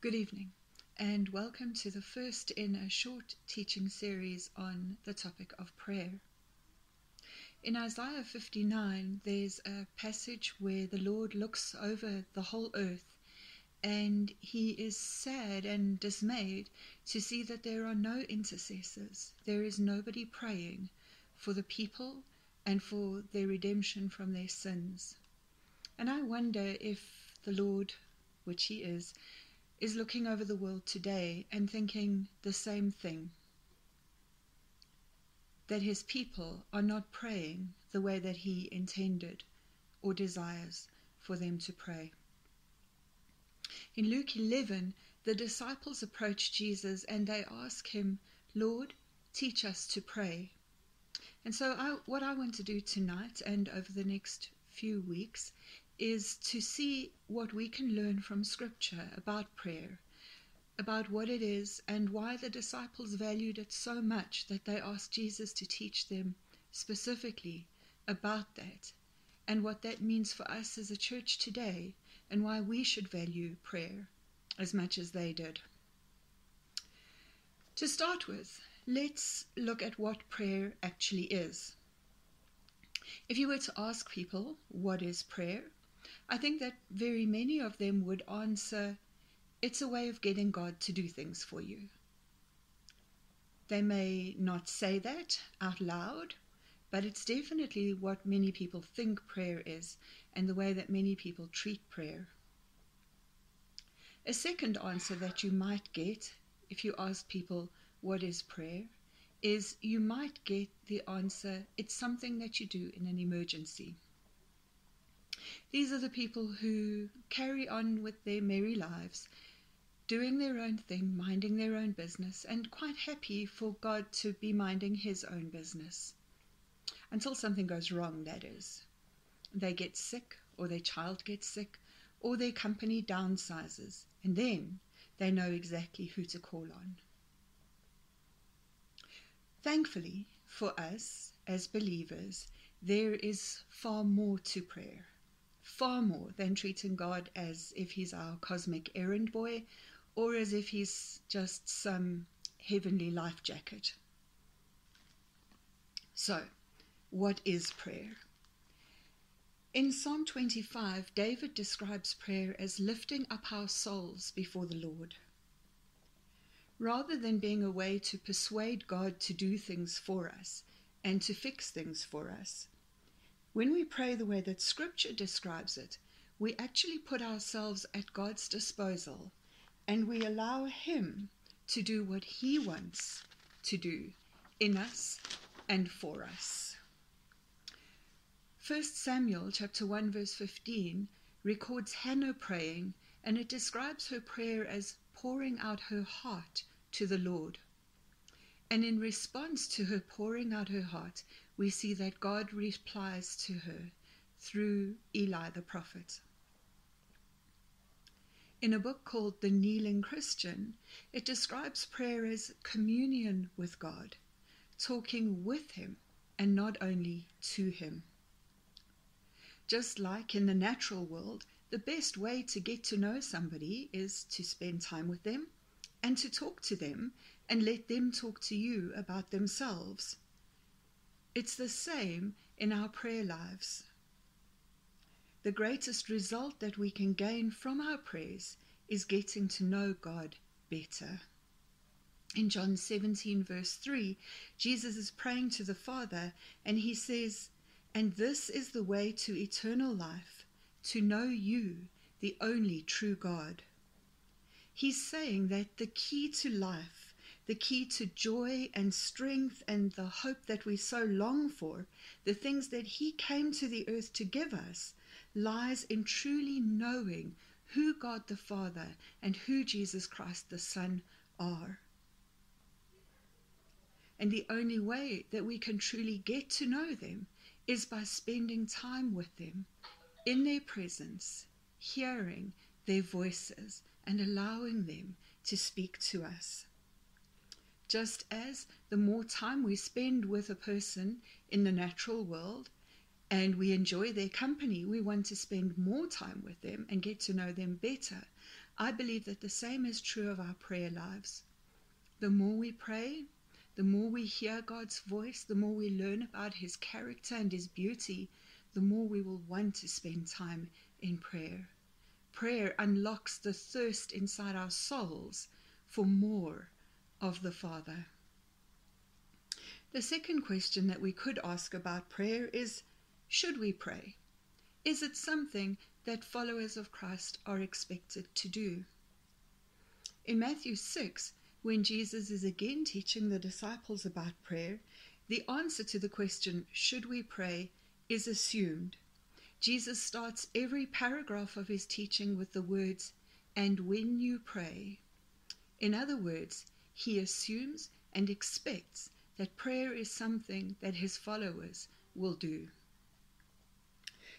Good evening, and welcome to the first in a short teaching series on the topic of prayer. In Isaiah 59, there's a passage where the Lord looks over the whole earth and he is sad and dismayed to see that there are no intercessors. There is nobody praying for the people and for their redemption from their sins. And I wonder if the Lord, which he is, is looking over the world today and thinking the same thing that his people are not praying the way that he intended or desires for them to pray. In Luke 11, the disciples approach Jesus and they ask him, Lord, teach us to pray. And so, I, what I want to do tonight and over the next few weeks is to see what we can learn from Scripture about prayer, about what it is, and why the disciples valued it so much that they asked Jesus to teach them specifically about that, and what that means for us as a church today, and why we should value prayer as much as they did. To start with, let's look at what prayer actually is. If you were to ask people, what is prayer? I think that very many of them would answer, it's a way of getting God to do things for you. They may not say that out loud, but it's definitely what many people think prayer is and the way that many people treat prayer. A second answer that you might get if you ask people, What is prayer? is you might get the answer, It's something that you do in an emergency. These are the people who carry on with their merry lives, doing their own thing, minding their own business, and quite happy for God to be minding His own business. Until something goes wrong, that is. They get sick, or their child gets sick, or their company downsizes, and then they know exactly who to call on. Thankfully, for us as believers, there is far more to prayer far more than treating God as if he's our cosmic errand boy or as if he's just some heavenly life jacket. So, what is prayer? In Psalm 25, David describes prayer as lifting up our souls before the Lord. Rather than being a way to persuade God to do things for us and to fix things for us, when we pray the way that Scripture describes it, we actually put ourselves at God's disposal and we allow Him to do what He wants to do in us and for us. 1 Samuel chapter 1 verse 15 records Hannah praying and it describes her prayer as pouring out her heart to the Lord. And in response to her pouring out her heart, we see that God replies to her through Eli the prophet. In a book called The Kneeling Christian, it describes prayer as communion with God, talking with Him and not only to Him. Just like in the natural world, the best way to get to know somebody is to spend time with them and to talk to them and let them talk to you about themselves. It's the same in our prayer lives. The greatest result that we can gain from our prayers is getting to know God better. In John 17, verse 3, Jesus is praying to the Father and he says, And this is the way to eternal life, to know you, the only true God. He's saying that the key to life the key to joy and strength and the hope that we so long for, the things that He came to the earth to give us, lies in truly knowing who God the Father and who Jesus Christ the Son are. And the only way that we can truly get to know them is by spending time with them in their presence, hearing their voices, and allowing them to speak to us. Just as the more time we spend with a person in the natural world and we enjoy their company, we want to spend more time with them and get to know them better. I believe that the same is true of our prayer lives. The more we pray, the more we hear God's voice, the more we learn about His character and His beauty, the more we will want to spend time in prayer. Prayer unlocks the thirst inside our souls for more of the Father. The second question that we could ask about prayer is Should we pray? Is it something that followers of Christ are expected to do? In Matthew 6, when Jesus is again teaching the disciples about prayer, the answer to the question, should we pray, is assumed. Jesus starts every paragraph of his teaching with the words, and when you pray. In other words, he assumes and expects that prayer is something that his followers will do.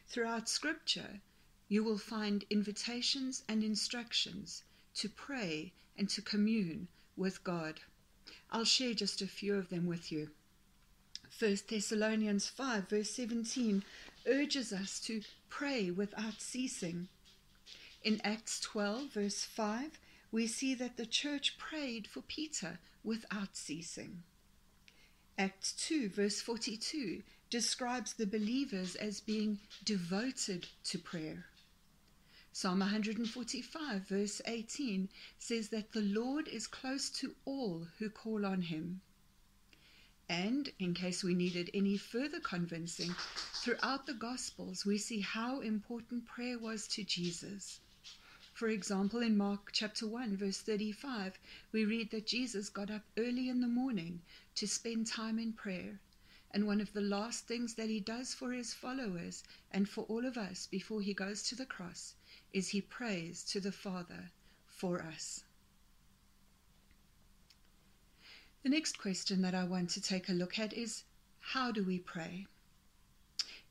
Throughout Scripture, you will find invitations and instructions to pray and to commune with God. I'll share just a few of them with you. 1 Thessalonians 5, verse 17, urges us to pray without ceasing. In Acts 12, verse 5, we see that the church prayed for Peter without ceasing. Acts 2, verse 42, describes the believers as being devoted to prayer. Psalm 145, verse 18, says that the Lord is close to all who call on him. And, in case we needed any further convincing, throughout the Gospels we see how important prayer was to Jesus. For example, in Mark chapter 1, verse 35, we read that Jesus got up early in the morning to spend time in prayer. And one of the last things that he does for his followers and for all of us before he goes to the cross is he prays to the Father for us. The next question that I want to take a look at is how do we pray?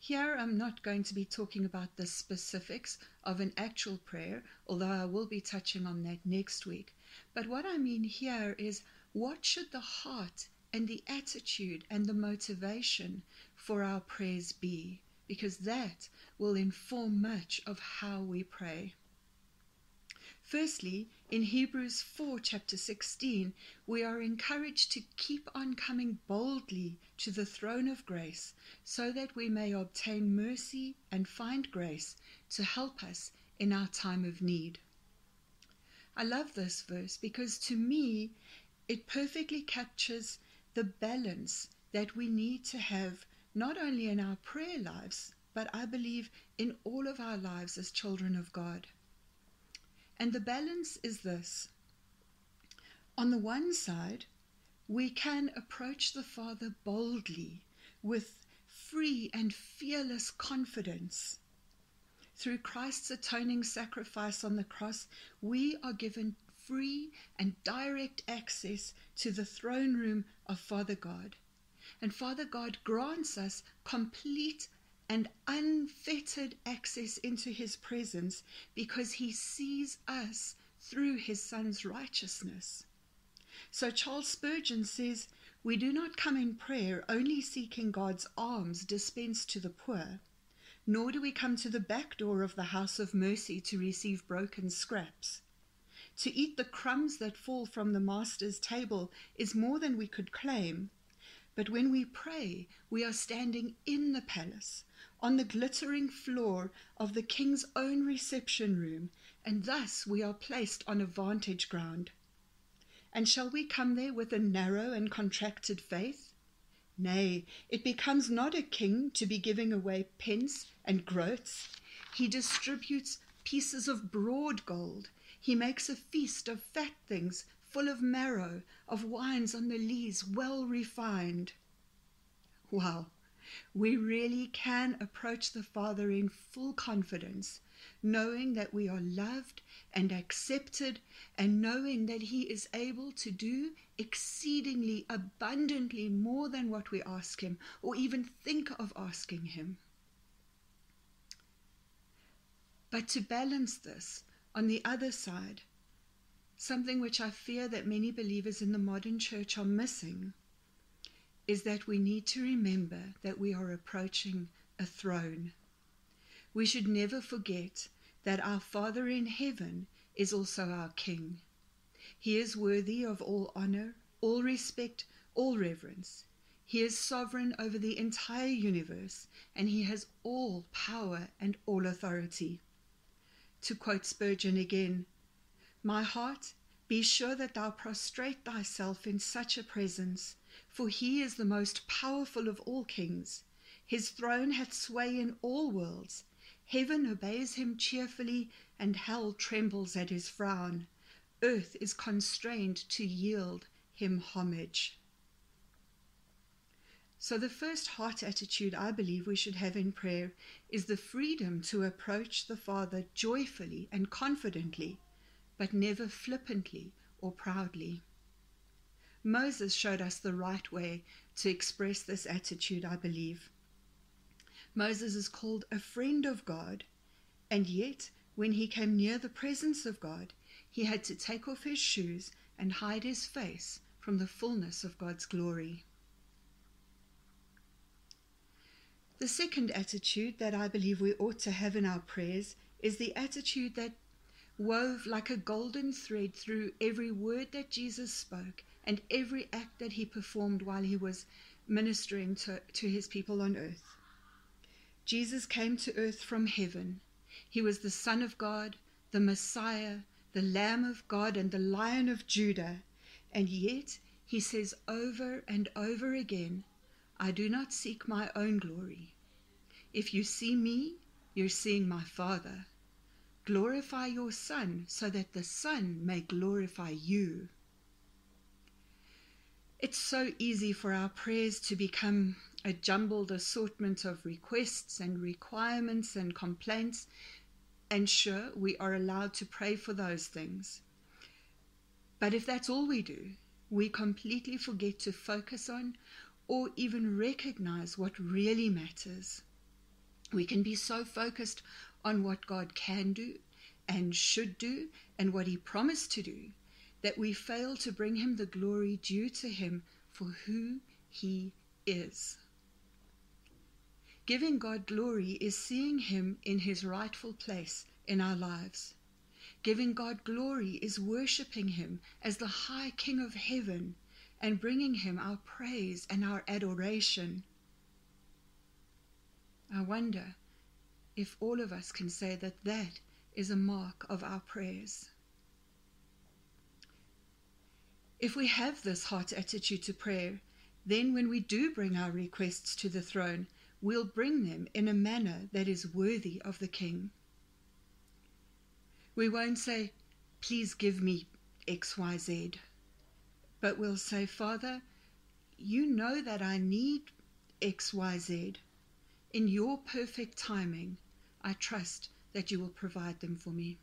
Here I'm not going to be talking about the specifics of an actual prayer, although I will be touching on that next week. But what I mean here is what should the heart and the attitude and the motivation for our prayers be? Because that will inform much of how we pray. Firstly, in Hebrews 4, chapter 16, we are encouraged to keep on coming boldly to the throne of grace so that we may obtain mercy and find grace to help us in our time of need. I love this verse because to me it perfectly captures the balance that we need to have not only in our prayer lives, but I believe in all of our lives as children of God. And the balance is this on the one side, we can approach the Father boldly with free and fearless confidence. Through Christ's atoning sacrifice on the cross, we are given free and direct access to the throne room of Father God. And Father God grants us complete and unfettered access into his presence because he sees us through his son's righteousness. So Charles Spurgeon says, We do not come in prayer only seeking God's alms dispensed to the poor, nor do we come to the back door of the house of mercy to receive broken scraps. To eat the crumbs that fall from the Master's table is more than we could claim. But when we pray, we are standing in the palace, on the glittering floor of the king's own reception room, and thus we are placed on a vantage ground. And shall we come there with a narrow and contracted faith? Nay, it becomes not a king to be giving away pence and groats. He distributes pieces of broad gold. He makes a feast of fat things, full of marrow, of wines on the lees, well refined. Wow, we really can approach the Father in full confidence, knowing that we are loved and accepted, and knowing that He is able to do exceedingly abundantly more than what we ask Him or even think of asking Him. But to balance this, on the other side, something which I fear that many believers in the modern church are missing is that we need to remember that we are approaching a throne. We should never forget that our Father in heaven is also our King. He is worthy of all honor, all respect, all reverence. He is sovereign over the entire universe, and he has all power and all authority. To quote Spurgeon again, My heart, be sure that thou prostrate thyself in such a presence, for he is the most powerful of all kings. His throne hath sway in all worlds. Heaven obeys him cheerfully, and hell trembles at his frown. Earth is constrained to yield him homage. So, the first heart attitude I believe we should have in prayer is the freedom to approach the Father joyfully and confidently, but never flippantly or proudly. Moses showed us the right way to express this attitude, I believe. Moses is called a friend of God, and yet, when he came near the presence of God, he had to take off his shoes and hide his face from the fullness of God's glory. The second attitude that I believe we ought to have in our prayers is the attitude that wove like a golden thread through every word that Jesus spoke and every act that he performed while he was ministering to, to his people on earth. Jesus came to earth from heaven. He was the Son of God, the Messiah, the Lamb of God, and the Lion of Judah. And yet, he says over and over again, I do not seek my own glory. If you see me, you're seeing my Father. Glorify your Son so that the Son may glorify you. It's so easy for our prayers to become a jumbled assortment of requests and requirements and complaints. And sure, we are allowed to pray for those things. But if that's all we do, we completely forget to focus on or even recognize what really matters. We can be so focused on what God can do and should do and what He promised to do that we fail to bring Him the glory due to Him for who He is. Giving God glory is seeing Him in His rightful place in our lives. Giving God glory is worshipping Him as the high King of heaven and bringing Him our praise and our adoration. I wonder if all of us can say that that is a mark of our prayers. If we have this heart attitude to prayer, then when we do bring our requests to the throne, we'll bring them in a manner that is worthy of the King. We won't say, Please give me XYZ but we'll say, Father, you know that I need XYZ. In your perfect timing, I trust that you will provide them for me.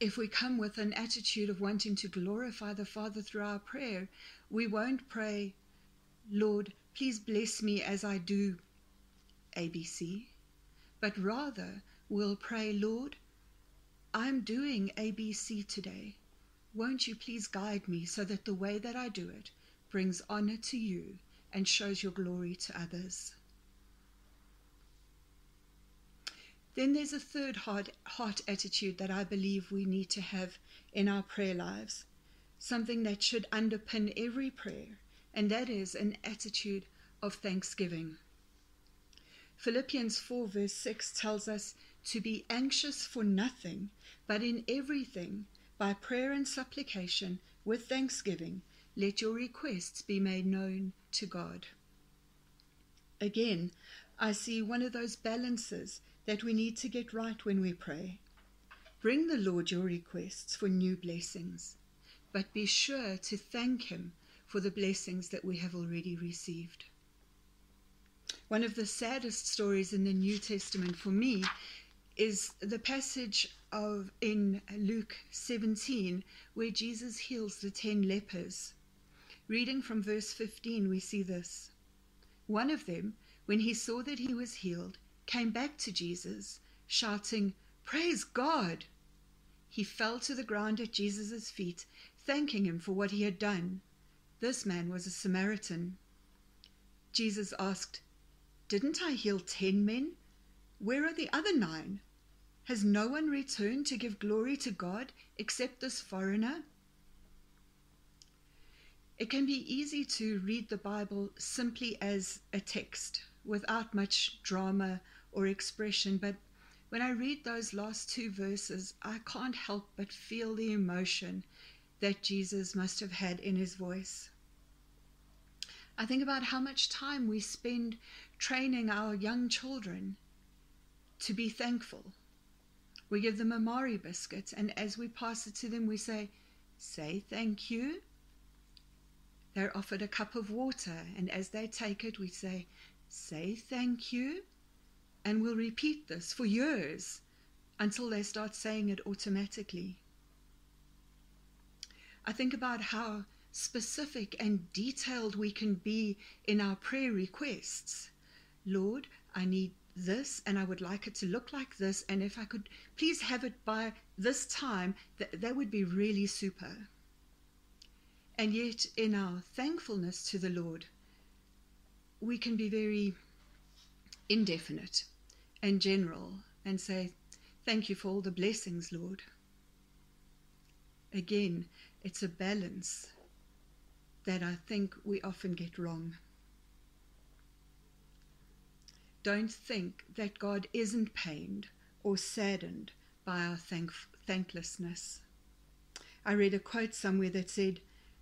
If we come with an attitude of wanting to glorify the Father through our prayer, we won't pray, Lord, please bless me as I do ABC, but rather we'll pray, Lord, I'm doing ABC today. Won't you please guide me so that the way that I do it brings honor to you and shows your glory to others? Then there's a third heart, heart attitude that I believe we need to have in our prayer lives, something that should underpin every prayer, and that is an attitude of thanksgiving. Philippians 4, verse 6 tells us to be anxious for nothing, but in everything by prayer and supplication, with thanksgiving, let your requests be made known to God. Again, I see one of those balances that we need to get right when we pray. Bring the Lord your requests for new blessings, but be sure to thank Him for the blessings that we have already received. One of the saddest stories in the New Testament for me is the passage of in Luke 17 where Jesus heals the 10 lepers. Reading from verse 15 we see this. One of them, when he saw that he was healed, came back to Jesus, shouting, "Praise God!" He fell to the ground at Jesus' feet, thanking him for what he had done. This man was a Samaritan. Jesus asked, Didn't I heal ten men? Where are the other nine? Has no one returned to give glory to God except this foreigner? It can be easy to read the Bible simply as a text without much drama or expression, but when I read those last two verses, I can't help but feel the emotion that Jesus must have had in his voice. I think about how much time we spend training our young children to be thankful. We give them a Marie biscuit, and as we pass it to them, we say, Say thank you. They're offered a cup of water, and as they take it, we say, Say thank you. And we'll repeat this for years until they start saying it automatically. I think about how specific and detailed we can be in our prayer requests. Lord, I need this and I would like it to look like this, and if I could please have it by this time, that, that would be really super. And yet, in our thankfulness to the Lord, we can be very indefinite and general and say, Thank you for all the blessings, Lord. Again, it's a balance that I think we often get wrong. Don't think that God isn't pained or saddened by our thank- thanklessness. I read a quote somewhere that said,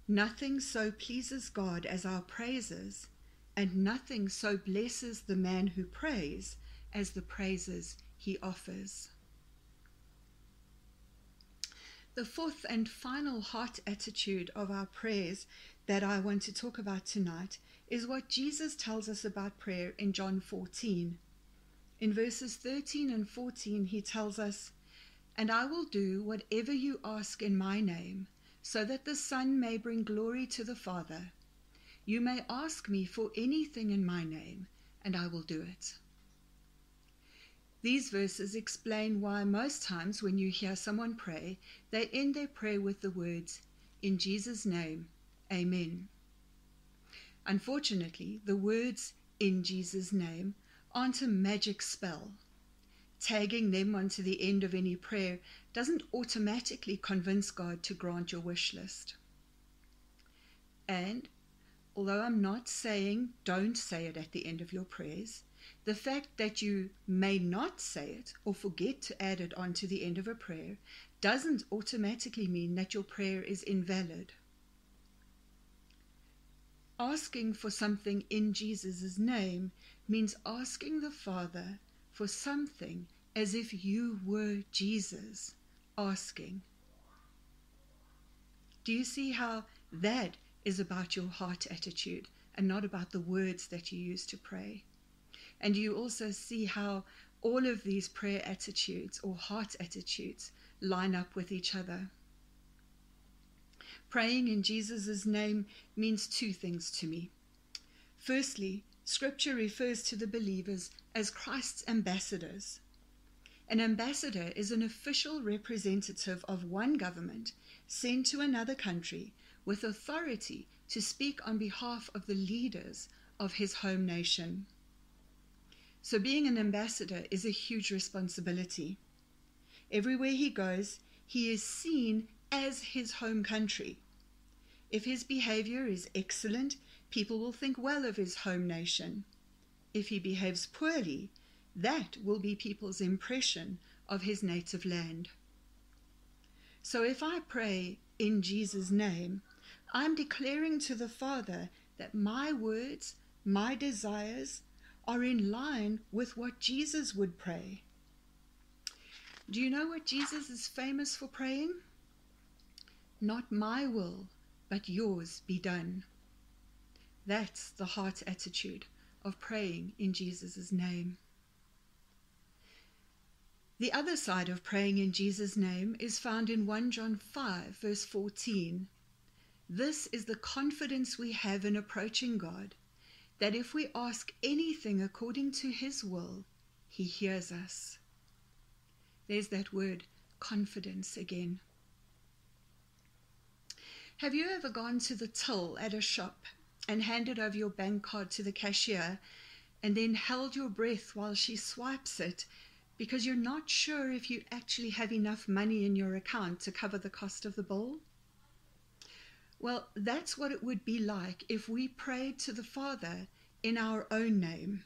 Nothing so pleases God as our praises, and nothing so blesses the man who prays as the praises he offers. The fourth and final heart attitude of our prayers that I want to talk about tonight is what Jesus tells us about prayer in John 14. In verses 13 and 14, he tells us, And I will do whatever you ask in my name, so that the Son may bring glory to the Father. You may ask me for anything in my name, and I will do it. These verses explain why most times when you hear someone pray, they end their prayer with the words, In Jesus' name, Amen. Unfortunately, the words in Jesus' name aren't a magic spell. Tagging them onto the end of any prayer doesn't automatically convince God to grant your wish list. And although I'm not saying don't say it at the end of your prayers, the fact that you may not say it or forget to add it onto the end of a prayer doesn't automatically mean that your prayer is invalid. Asking for something in Jesus' name means asking the Father for something as if you were Jesus asking. Do you see how that is about your heart attitude and not about the words that you use to pray? And you also see how all of these prayer attitudes or heart attitudes line up with each other. Praying in Jesus' name means two things to me. Firstly, Scripture refers to the believers as Christ's ambassadors. An ambassador is an official representative of one government sent to another country with authority to speak on behalf of the leaders of his home nation. So, being an ambassador is a huge responsibility. Everywhere he goes, he is seen as his home country. If his behavior is excellent, people will think well of his home nation. If he behaves poorly, that will be people's impression of his native land. So if I pray in Jesus' name, I'm declaring to the Father that my words, my desires, are in line with what Jesus would pray. Do you know what Jesus is famous for praying? Not my will, but yours be done. That's the heart attitude of praying in Jesus' name. The other side of praying in Jesus' name is found in 1 John 5, verse 14. This is the confidence we have in approaching God, that if we ask anything according to his will, he hears us. There's that word, confidence, again. Have you ever gone to the till at a shop and handed over your bank card to the cashier and then held your breath while she swipes it because you're not sure if you actually have enough money in your account to cover the cost of the bowl? Well, that's what it would be like if we prayed to the Father in our own name.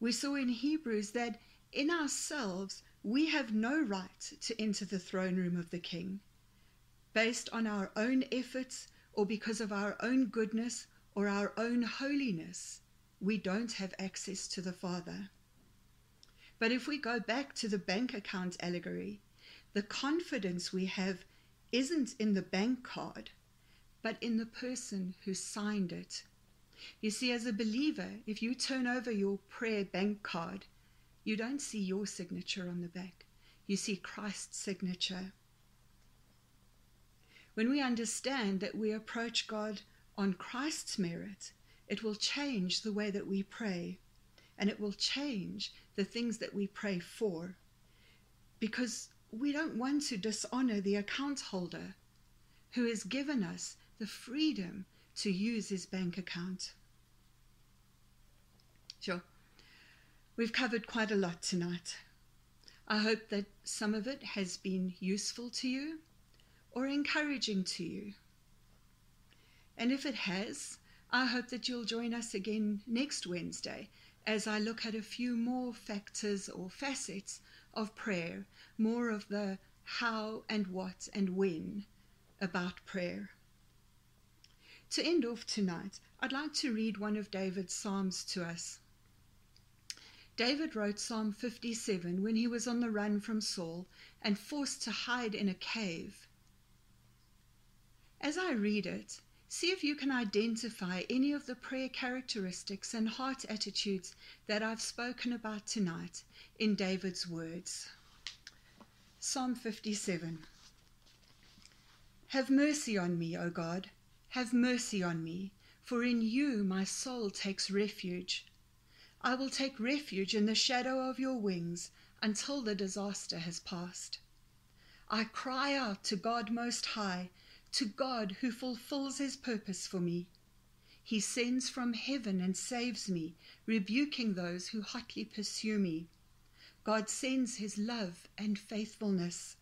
We saw in Hebrews that in ourselves we have no right to enter the throne room of the King based on our own efforts or because of our own goodness or our own holiness. We don't have access to the Father. But if we go back to the bank account allegory, the confidence we have isn't in the bank card, but in the person who signed it. You see, as a believer, if you turn over your prayer bank card, you don't see your signature on the back, you see Christ's signature. When we understand that we approach God on Christ's merit, it will change the way that we pray and it will change the things that we pray for because we don't want to dishonor the account holder who has given us the freedom to use his bank account. Sure, we've covered quite a lot tonight. I hope that some of it has been useful to you or encouraging to you. And if it has, I hope that you'll join us again next Wednesday as I look at a few more factors or facets of prayer, more of the how and what and when about prayer. To end off tonight, I'd like to read one of David's Psalms to us. David wrote Psalm 57 when he was on the run from Saul and forced to hide in a cave. As I read it, See if you can identify any of the prayer characteristics and heart attitudes that I've spoken about tonight in David's words. Psalm 57 Have mercy on me, O God, have mercy on me, for in you my soul takes refuge. I will take refuge in the shadow of your wings until the disaster has passed. I cry out to God Most High to God who fulfills his purpose for me. He sends from heaven and saves me, rebuking those who hotly pursue me. God sends his love and faithfulness.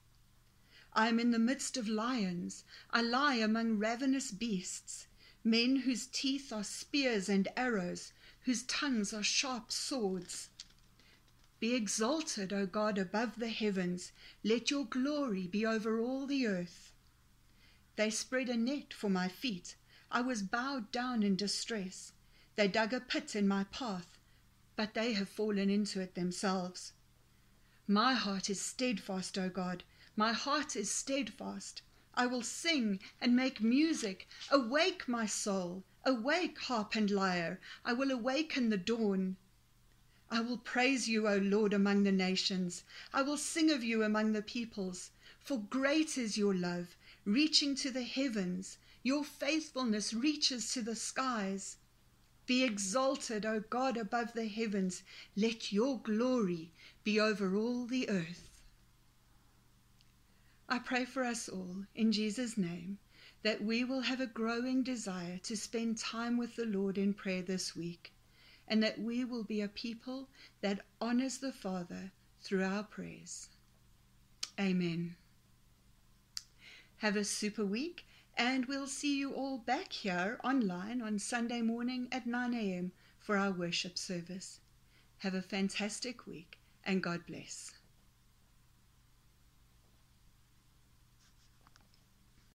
I am in the midst of lions. I lie among ravenous beasts, men whose teeth are spears and arrows, whose tongues are sharp swords. Be exalted, O God, above the heavens. Let your glory be over all the earth. They spread a net for my feet. I was bowed down in distress. They dug a pit in my path, but they have fallen into it themselves. My heart is steadfast, O God. My heart is steadfast. I will sing and make music. Awake, my soul. Awake, harp and lyre. I will awaken the dawn. I will praise you, O Lord, among the nations. I will sing of you among the peoples. For great is your love reaching to the heavens. Your faithfulness reaches to the skies. Be exalted, O God, above the heavens. Let your glory be over all the earth. I pray for us all, in Jesus' name, that we will have a growing desire to spend time with the Lord in prayer this week, and that we will be a people that honors the Father through our prayers. Amen. Have a super week, and we'll see you all back here online on Sunday morning at 9 a.m. for our worship service. Have a fantastic week, and God bless.